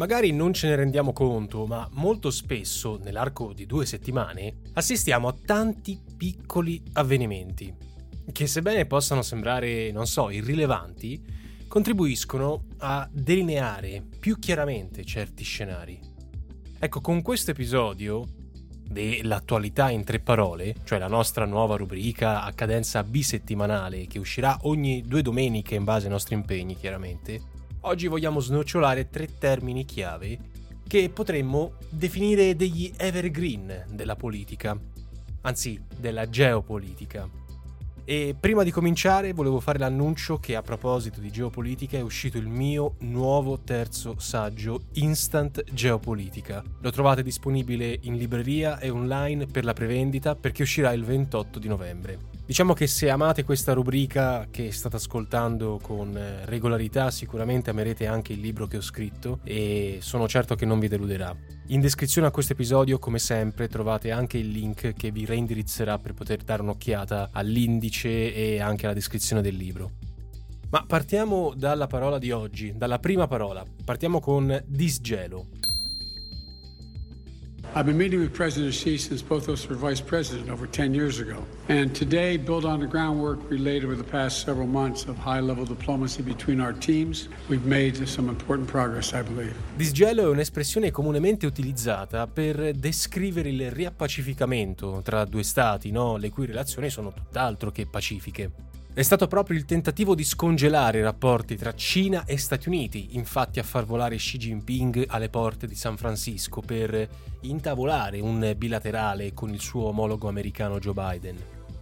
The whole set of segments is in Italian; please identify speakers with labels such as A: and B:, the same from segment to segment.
A: Magari non ce ne rendiamo conto, ma molto spesso, nell'arco di due settimane, assistiamo a tanti piccoli avvenimenti, che sebbene possano sembrare, non so, irrilevanti, contribuiscono a delineare più chiaramente certi scenari. Ecco, con questo episodio dell'attualità in tre parole, cioè la nostra nuova rubrica a cadenza bisettimanale che uscirà ogni due domeniche in base ai nostri impegni, chiaramente, oggi vogliamo snocciolare tre termini chiave che potremmo definire degli evergreen della politica, anzi della geopolitica. E prima di cominciare volevo fare l'annuncio che a proposito di geopolitica è uscito il mio nuovo terzo saggio Instant Geopolitica. Lo trovate disponibile in libreria e online per la prevendita perché uscirà il 28 di novembre. Diciamo che se amate questa rubrica che state ascoltando con eh, regolarità, sicuramente amerete anche il libro che ho scritto e sono certo che non vi deluderà. In descrizione a questo episodio, come sempre, trovate anche il link che vi reindirizzerà per poter dare un'occhiata all'indice e anche alla descrizione del libro. Ma partiamo dalla parola di oggi, dalla prima parola. Partiamo con disgelo.
B: I've been meeting with President Xi since both of us were vice president over 10 years ago. And today, build on the groundwork we laid over the past several months of high level diplomacy between our teams, we've made some important progress, I believe.
A: Disgelo è un'espressione comunemente utilizzata per descrivere il riappacificamento tra due stati, no? le cui relazioni sono tutt'altro che pacifiche. È stato proprio il tentativo di scongelare i rapporti tra Cina e Stati Uniti, infatti, a far volare Xi Jinping alle porte di San Francisco per intavolare un bilaterale con il suo omologo americano Joe Biden.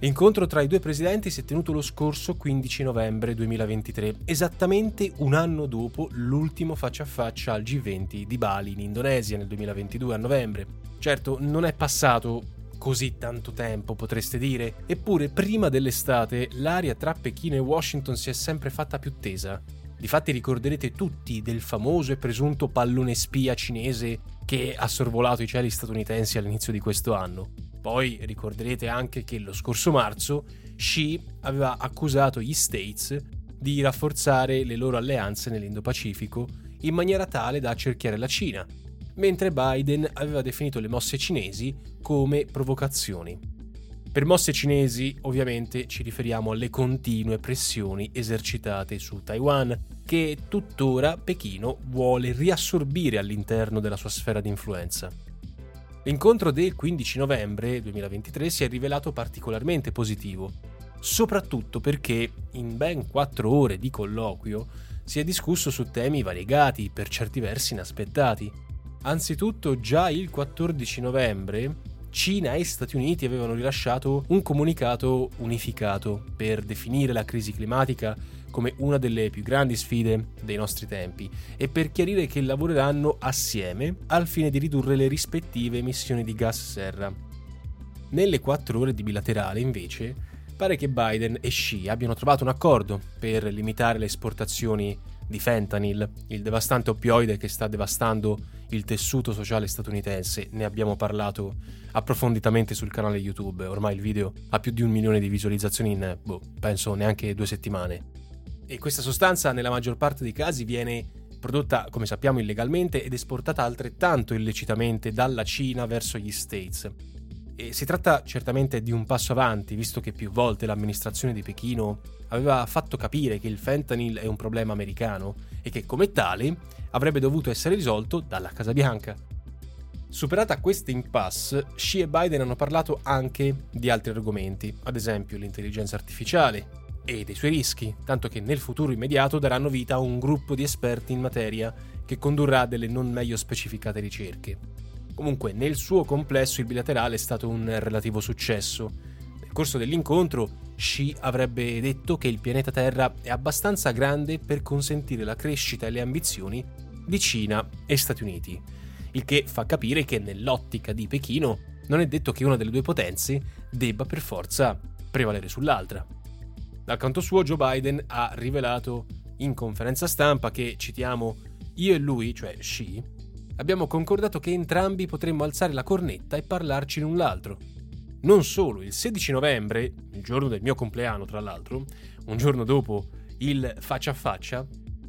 A: L'incontro tra i due presidenti si è tenuto lo scorso 15 novembre 2023, esattamente un anno dopo l'ultimo faccia a faccia al G20 di Bali in Indonesia nel 2022 a novembre. Certo, non è passato così tanto tempo, potreste dire? Eppure prima dell'estate l'aria tra Pechino e Washington si è sempre fatta più tesa. Difatti ricorderete tutti del famoso e presunto pallone spia cinese che ha sorvolato i cieli statunitensi all'inizio di questo anno. Poi ricorderete anche che lo scorso marzo Xi aveva accusato gli States di rafforzare le loro alleanze nell'Indo-Pacifico in maniera tale da accerchiare la Cina, mentre Biden aveva definito le mosse cinesi come provocazioni. Per mosse cinesi ovviamente ci riferiamo alle continue pressioni esercitate su Taiwan, che tuttora Pechino vuole riassorbire all'interno della sua sfera di influenza. L'incontro del 15 novembre 2023 si è rivelato particolarmente positivo, soprattutto perché in ben quattro ore di colloquio si è discusso su temi variegati, per certi versi inaspettati, Anzitutto già il 14 novembre Cina e Stati Uniti avevano rilasciato un comunicato unificato per definire la crisi climatica come una delle più grandi sfide dei nostri tempi e per chiarire che lavoreranno assieme al fine di ridurre le rispettive emissioni di gas serra. Nelle quattro ore di bilaterale, invece, pare che Biden e Xi abbiano trovato un accordo per limitare le esportazioni di fentanyl, il devastante oppioide che sta devastando il tessuto sociale statunitense. Ne abbiamo parlato approfonditamente sul canale YouTube, ormai il video ha più di un milione di visualizzazioni in, boh, penso neanche due settimane. E questa sostanza nella maggior parte dei casi viene prodotta, come sappiamo, illegalmente ed esportata altrettanto illecitamente dalla Cina verso gli States. E si tratta certamente di un passo avanti, visto che più volte l'amministrazione di Pechino aveva fatto capire che il fentanyl è un problema americano e che come tale avrebbe dovuto essere risolto dalla Casa Bianca. Superata questa impasse, Xi e Biden hanno parlato anche di altri argomenti, ad esempio l'intelligenza artificiale e dei suoi rischi, tanto che nel futuro immediato daranno vita a un gruppo di esperti in materia che condurrà delle non meglio specificate ricerche. Comunque, nel suo complesso il bilaterale è stato un relativo successo. Nel corso dell'incontro, Xi avrebbe detto che il pianeta Terra è abbastanza grande per consentire la crescita e le ambizioni di Cina e Stati Uniti, il che fa capire che nell'ottica di Pechino non è detto che una delle due potenze debba per forza prevalere sull'altra. Dal canto suo Joe Biden ha rivelato in conferenza stampa che, citiamo, io e lui, cioè Xi, abbiamo concordato che entrambi potremmo alzare la cornetta e parlarci l'un l'altro. Non solo, il 16 novembre, il giorno del mio compleanno tra l'altro, un giorno dopo il faccia a faccia,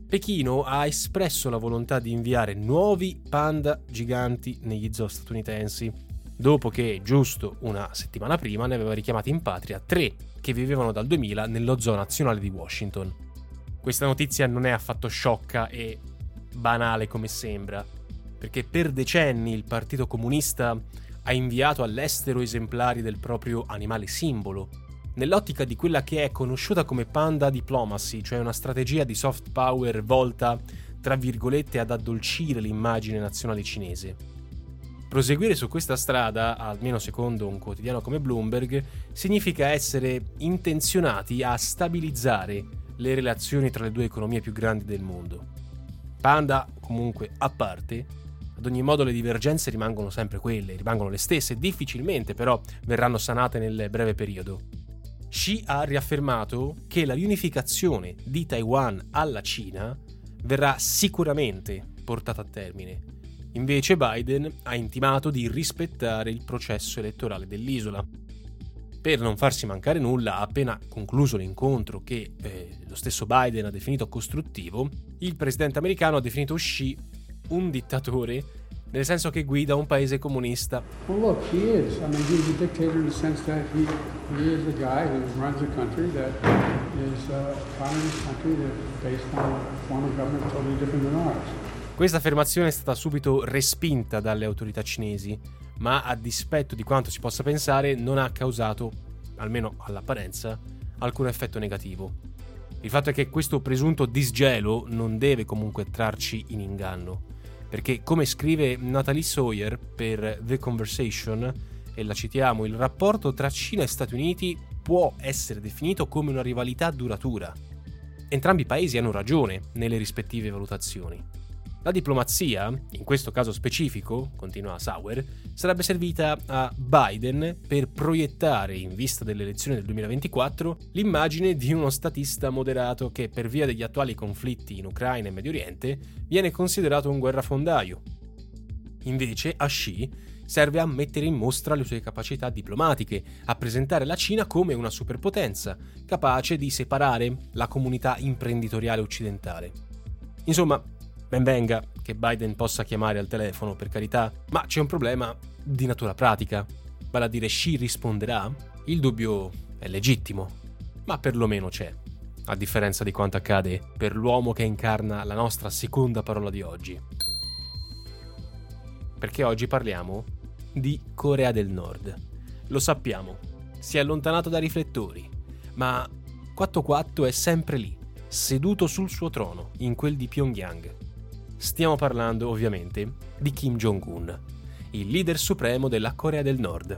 A: Pechino ha espresso la volontà di inviare nuovi panda giganti negli zoo statunitensi, dopo che giusto una settimana prima ne aveva richiamati in patria tre che vivevano dal 2000 nello zoo nazionale di Washington. Questa notizia non è affatto sciocca e banale come sembra, perché per decenni il Partito Comunista ha inviato all'estero esemplari del proprio animale simbolo, nell'ottica di quella che è conosciuta come panda diplomacy, cioè una strategia di soft power volta, tra virgolette, ad addolcire l'immagine nazionale cinese. Proseguire su questa strada, almeno secondo un quotidiano come Bloomberg, significa essere intenzionati a stabilizzare le relazioni tra le due economie più grandi del mondo. Panda, comunque, a parte, ad ogni modo le divergenze rimangono sempre quelle, rimangono le stesse, difficilmente però verranno sanate nel breve periodo. Xi ha riaffermato che la riunificazione di Taiwan alla Cina verrà sicuramente portata a termine. Invece Biden ha intimato di rispettare il processo elettorale dell'isola. Per non farsi mancare nulla, appena concluso l'incontro che eh, lo stesso Biden ha definito costruttivo, il presidente americano ha definito Xi un dittatore nel senso che guida un paese comunista.
B: Well, look, he is. I mean, he's a dictator in the sense that he, he is a guy who runs a country that is a communist country that's based on a form of government totally different than ours.
A: Questa affermazione è stata subito respinta dalle autorità cinesi, ma a dispetto di quanto si possa pensare non ha causato, almeno all'apparenza, alcun effetto negativo. Il fatto è che questo presunto disgelo non deve comunque trarci in inganno perché come scrive Natalie Sawyer per The Conversation, e la citiamo, il rapporto tra Cina e Stati Uniti può essere definito come una rivalità duratura. Entrambi i paesi hanno ragione nelle rispettive valutazioni. La diplomazia, in questo caso specifico, continua Sauer, sarebbe servita a Biden per proiettare, in vista delle elezioni del 2024, l'immagine di uno statista moderato che, per via degli attuali conflitti in Ucraina e Medio Oriente, viene considerato un guerrafondaio. Invece, a Xi serve a mettere in mostra le sue capacità diplomatiche, a presentare la Cina come una superpotenza, capace di separare la comunità imprenditoriale occidentale. Insomma, Ben venga che Biden possa chiamare al telefono, per carità, ma c'è un problema di natura pratica. Vale a dire, Xi risponderà? Il dubbio è legittimo, ma perlomeno c'è, a differenza di quanto accade per l'uomo che incarna la nostra seconda parola di oggi. Perché oggi parliamo di Corea del Nord. Lo sappiamo, si è allontanato dai riflettori, ma 4-4 è sempre lì, seduto sul suo trono, in quel di Pyongyang. Stiamo parlando ovviamente di Kim Jong-un, il leader supremo della Corea del Nord.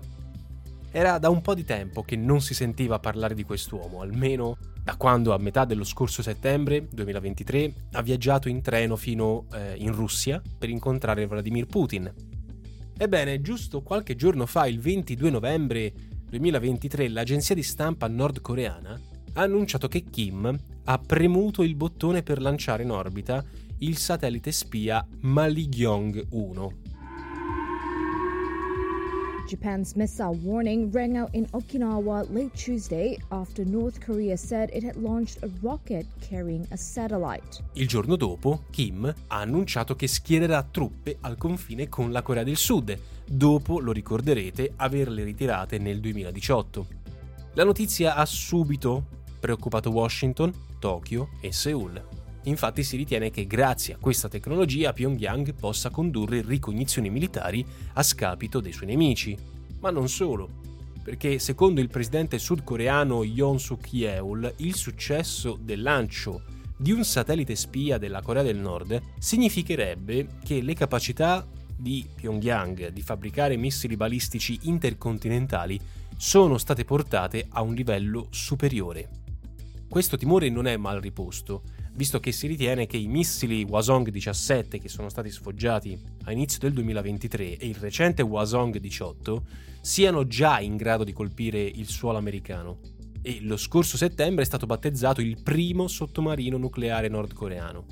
A: Era da un po' di tempo che non si sentiva parlare di quest'uomo, almeno da quando a metà dello scorso settembre 2023 ha viaggiato in treno fino eh, in Russia per incontrare Vladimir Putin. Ebbene, giusto qualche giorno fa, il 22 novembre 2023, l'agenzia di stampa nordcoreana ha annunciato che Kim ha premuto il bottone per lanciare in orbita il satellite spia Maligyong 1.
C: Japan's missile warning rang out in Okinawa late Tuesday after North Korea said it had launched a rocket carrying a satellite.
A: Il giorno dopo, Kim ha annunciato che schiererà truppe al confine con la Corea del Sud, dopo, lo ricorderete, averle ritirate nel 2018. La notizia ha subito preoccupato Washington, Tokyo e Seoul. Infatti si ritiene che grazie a questa tecnologia Pyongyang possa condurre ricognizioni militari a scapito dei suoi nemici. Ma non solo, perché secondo il presidente sudcoreano Yoon Suk Yeol il successo del lancio di un satellite spia della Corea del Nord significherebbe che le capacità di Pyongyang di fabbricare missili balistici intercontinentali sono state portate a un livello superiore. Questo timore non è mal riposto, visto che si ritiene che i missili Hwasong 17 che sono stati sfoggiati a inizio del 2023 e il recente Hwasong 18 siano già in grado di colpire il suolo americano. E lo scorso settembre è stato battezzato il primo sottomarino nucleare nordcoreano.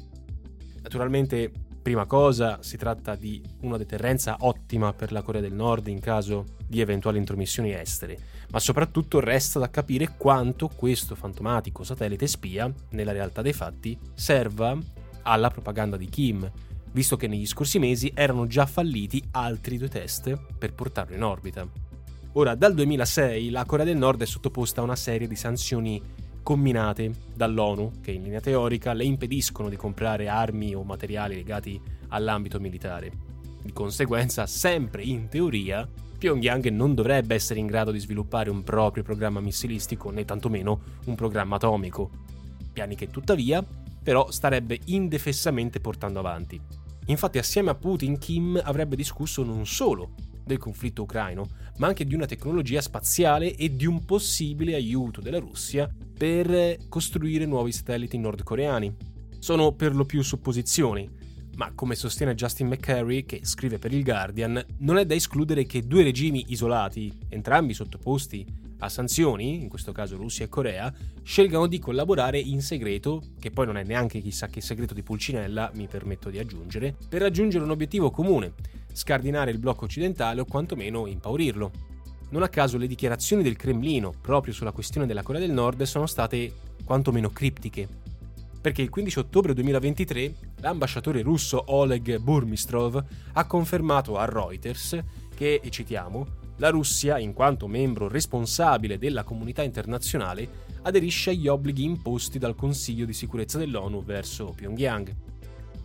A: Naturalmente Prima cosa, si tratta di una deterrenza ottima per la Corea del Nord in caso di eventuali intromissioni estere, ma soprattutto resta da capire quanto questo fantomatico satellite spia, nella realtà dei fatti, serva alla propaganda di Kim, visto che negli scorsi mesi erano già falliti altri due test per portarlo in orbita. Ora, dal 2006 la Corea del Nord è sottoposta a una serie di sanzioni combinate dall'ONU, che in linea teorica le impediscono di comprare armi o materiali legati all'ambito militare. Di conseguenza, sempre in teoria, Pyongyang non dovrebbe essere in grado di sviluppare un proprio programma missilistico né tantomeno un programma atomico. Piani che tuttavia, però, starebbe indefessamente portando avanti. Infatti, assieme a Putin, Kim avrebbe discusso non solo del conflitto ucraino, ma anche di una tecnologia spaziale e di un possibile aiuto della Russia per costruire nuovi satelliti nordcoreani. Sono per lo più supposizioni, ma come sostiene Justin McCary, che scrive per il Guardian, non è da escludere che due regimi isolati, entrambi sottoposti a sanzioni, in questo caso Russia e Corea, scelgano di collaborare in segreto, che poi non è neanche chissà che segreto di Pulcinella, mi permetto di aggiungere, per raggiungere un obiettivo comune, scardinare il blocco occidentale o quantomeno impaurirlo. Non a caso le dichiarazioni del Cremlino proprio sulla questione della Corea del Nord sono state quantomeno criptiche. Perché il 15 ottobre 2023 l'ambasciatore russo Oleg Burmistrov ha confermato a Reuters che, e citiamo, la Russia, in quanto membro responsabile della comunità internazionale, aderisce agli obblighi imposti dal Consiglio di sicurezza dell'ONU verso Pyongyang.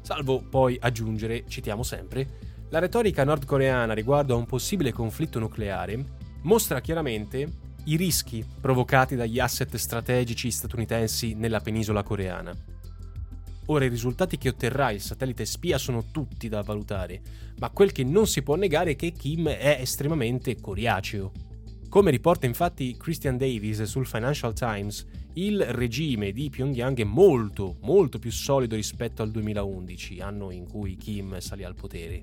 A: Salvo poi aggiungere, citiamo sempre, la retorica nordcoreana riguardo a un possibile conflitto nucleare mostra chiaramente i rischi provocati dagli asset strategici statunitensi nella penisola coreana. Ora i risultati che otterrà il satellite spia sono tutti da valutare, ma quel che non si può negare è che Kim è estremamente coriaceo. Come riporta infatti Christian Davis sul Financial Times, il regime di Pyongyang è molto, molto più solido rispetto al 2011, anno in cui Kim salì al potere.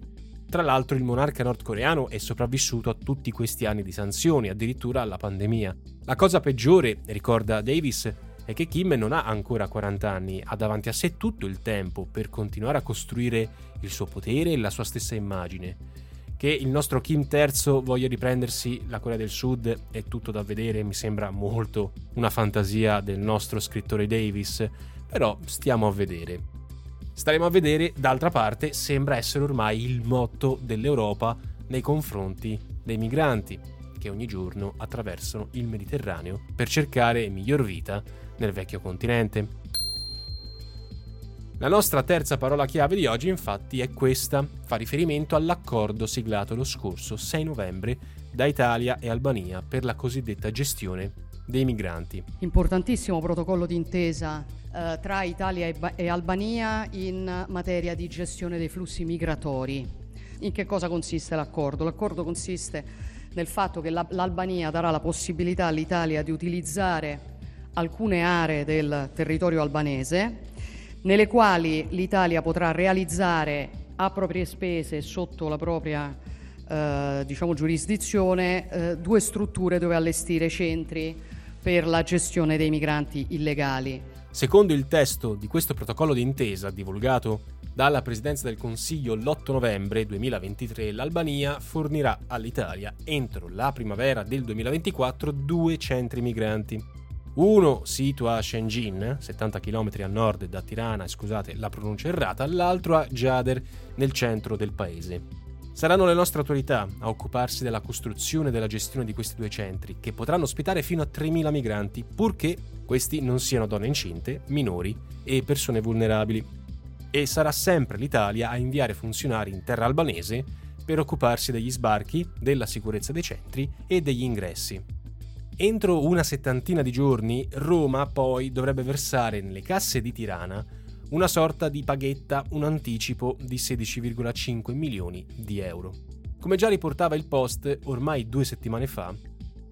A: Tra l'altro il monarca nordcoreano è sopravvissuto a tutti questi anni di sanzioni, addirittura alla pandemia. La cosa peggiore, ricorda Davis, è che Kim non ha ancora 40 anni, ha davanti a sé tutto il tempo per continuare a costruire il suo potere e la sua stessa immagine. Che il nostro Kim III voglia riprendersi la Corea del Sud è tutto da vedere, mi sembra molto una fantasia del nostro scrittore Davis, però stiamo a vedere. Staremo a vedere, d'altra parte, sembra essere ormai il motto dell'Europa nei confronti dei migranti che ogni giorno attraversano il Mediterraneo per cercare miglior vita nel vecchio continente. La nostra terza parola chiave di oggi infatti è questa, fa riferimento all'accordo siglato lo scorso 6 novembre da Italia e Albania per la cosiddetta gestione dei migranti.
D: Importantissimo protocollo d'intesa eh, tra Italia e, ba- e Albania in materia di gestione dei flussi migratori. In che cosa consiste l'accordo? L'accordo consiste nel fatto che la- l'Albania darà la possibilità all'Italia di utilizzare alcune aree del territorio albanese nelle quali l'Italia potrà realizzare a proprie spese sotto la propria eh, diciamo, giurisdizione eh, due strutture dove allestire centri per la gestione dei migranti illegali.
A: Secondo il testo di questo protocollo d'intesa divulgato dalla Presidenza del Consiglio l'8 novembre 2023, l'Albania fornirà all'Italia entro la primavera del 2024 due centri migranti uno situa a Shenzhen, 70 km a nord da Tirana, scusate la pronuncia errata, l'altro a Jader, nel centro del paese. Saranno le nostre autorità a occuparsi della costruzione e della gestione di questi due centri, che potranno ospitare fino a 3.000 migranti, purché questi non siano donne incinte, minori e persone vulnerabili. E sarà sempre l'Italia a inviare funzionari in terra albanese per occuparsi degli sbarchi, della sicurezza dei centri e degli ingressi. Entro una settantina di giorni Roma poi dovrebbe versare nelle casse di Tirana una sorta di paghetta, un anticipo di 16,5 milioni di euro. Come già riportava il Post ormai due settimane fa,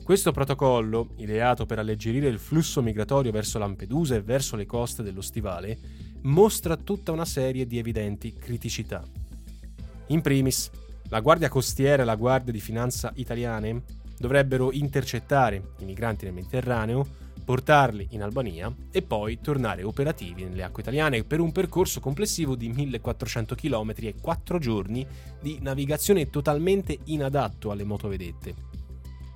A: questo protocollo, ideato per alleggerire il flusso migratorio verso Lampedusa e verso le coste dello stivale, mostra tutta una serie di evidenti criticità. In primis, la Guardia Costiera e la Guardia di Finanza italiane dovrebbero intercettare i migranti nel Mediterraneo, portarli in Albania e poi tornare operativi nelle acque italiane per un percorso complessivo di 1400 km e 4 giorni di navigazione totalmente inadatto alle motovedette.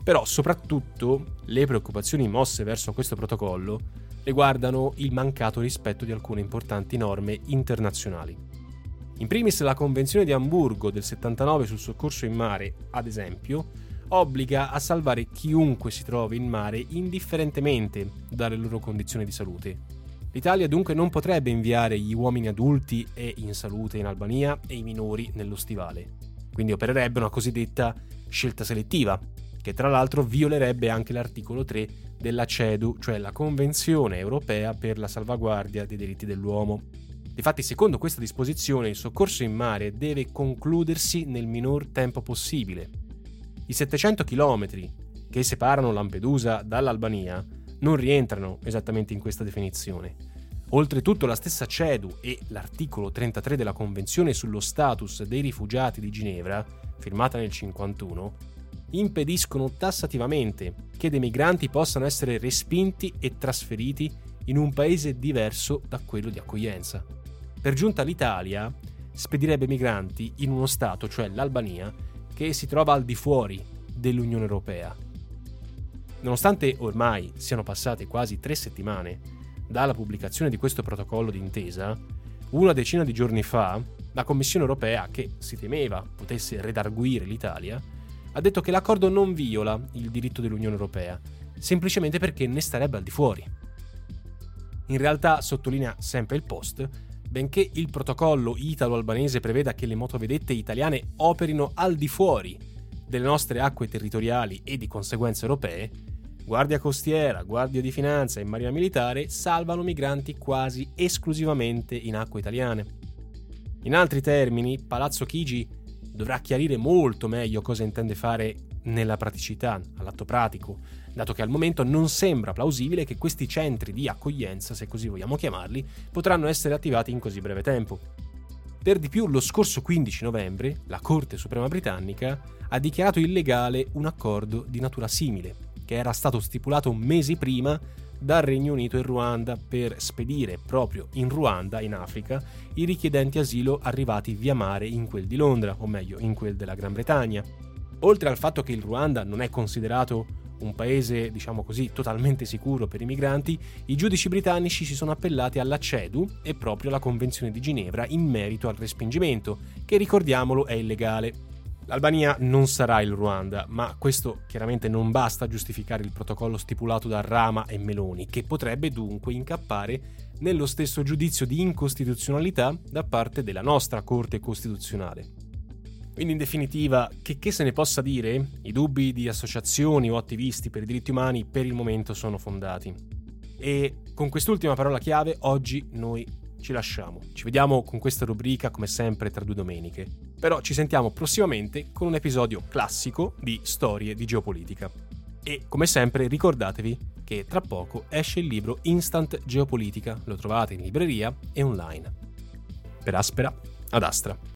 A: Però soprattutto le preoccupazioni mosse verso questo protocollo riguardano il mancato rispetto di alcune importanti norme internazionali. In primis la Convenzione di Amburgo del 79 sul soccorso in mare, ad esempio, obbliga a salvare chiunque si trovi in mare indifferentemente dalle loro condizioni di salute. L'Italia dunque non potrebbe inviare gli uomini adulti e in salute in Albania e i minori nello stivale. Quindi opererebbe una cosiddetta scelta selettiva, che tra l'altro violerebbe anche l'articolo 3 della CEDU, cioè la Convenzione europea per la salvaguardia dei diritti dell'uomo. Difatti, secondo questa disposizione, il soccorso in mare deve concludersi nel minor tempo possibile. I 700 km che separano Lampedusa dall'Albania non rientrano esattamente in questa definizione. Oltretutto la stessa CEDU e l'articolo 33 della Convenzione sullo status dei rifugiati di Ginevra, firmata nel 1951, impediscono tassativamente che dei migranti possano essere respinti e trasferiti in un paese diverso da quello di accoglienza. Per giunta l'Italia spedirebbe migranti in uno Stato, cioè l'Albania, che si trova al di fuori dell'Unione Europea. Nonostante ormai siano passate quasi tre settimane dalla pubblicazione di questo protocollo d'intesa, una decina di giorni fa la Commissione europea, che si temeva potesse redarguire l'Italia, ha detto che l'accordo non viola il diritto dell'Unione Europea, semplicemente perché ne starebbe al di fuori. In realtà, sottolinea sempre il post, benché il protocollo italo-albanese preveda che le motovedette italiane operino al di fuori delle nostre acque territoriali e di conseguenza europee, Guardia Costiera, Guardia di Finanza e Marina Militare salvano migranti quasi esclusivamente in acque italiane. In altri termini, Palazzo Chigi dovrà chiarire molto meglio cosa intende fare nella praticità, all'atto pratico, dato che al momento non sembra plausibile che questi centri di accoglienza, se così vogliamo chiamarli, potranno essere attivati in così breve tempo. Per di più, lo scorso 15 novembre, la Corte Suprema britannica ha dichiarato illegale un accordo di natura simile, che era stato stipulato mesi prima dal Regno Unito e Ruanda per spedire proprio in Ruanda, in Africa, i richiedenti asilo arrivati via mare in quel di Londra, o meglio in quel della Gran Bretagna. Oltre al fatto che il Ruanda non è considerato un paese, diciamo così, totalmente sicuro per i migranti, i giudici britannici si sono appellati alla CEDU e proprio alla Convenzione di Ginevra in merito al respingimento, che ricordiamolo è illegale. L'Albania non sarà il Ruanda, ma questo chiaramente non basta a giustificare il protocollo stipulato da Rama e Meloni, che potrebbe dunque incappare nello stesso giudizio di incostituzionalità da parte della nostra Corte Costituzionale. Quindi in definitiva, che, che se ne possa dire, i dubbi di associazioni o attivisti per i diritti umani per il momento sono fondati. E con quest'ultima parola chiave oggi noi ci lasciamo. Ci vediamo con questa rubrica come sempre tra due domeniche. Però ci sentiamo prossimamente con un episodio classico di Storie di geopolitica. E come sempre ricordatevi che tra poco esce il libro Instant Geopolitica, lo trovate in libreria e online. Per Aspera, ad Astra.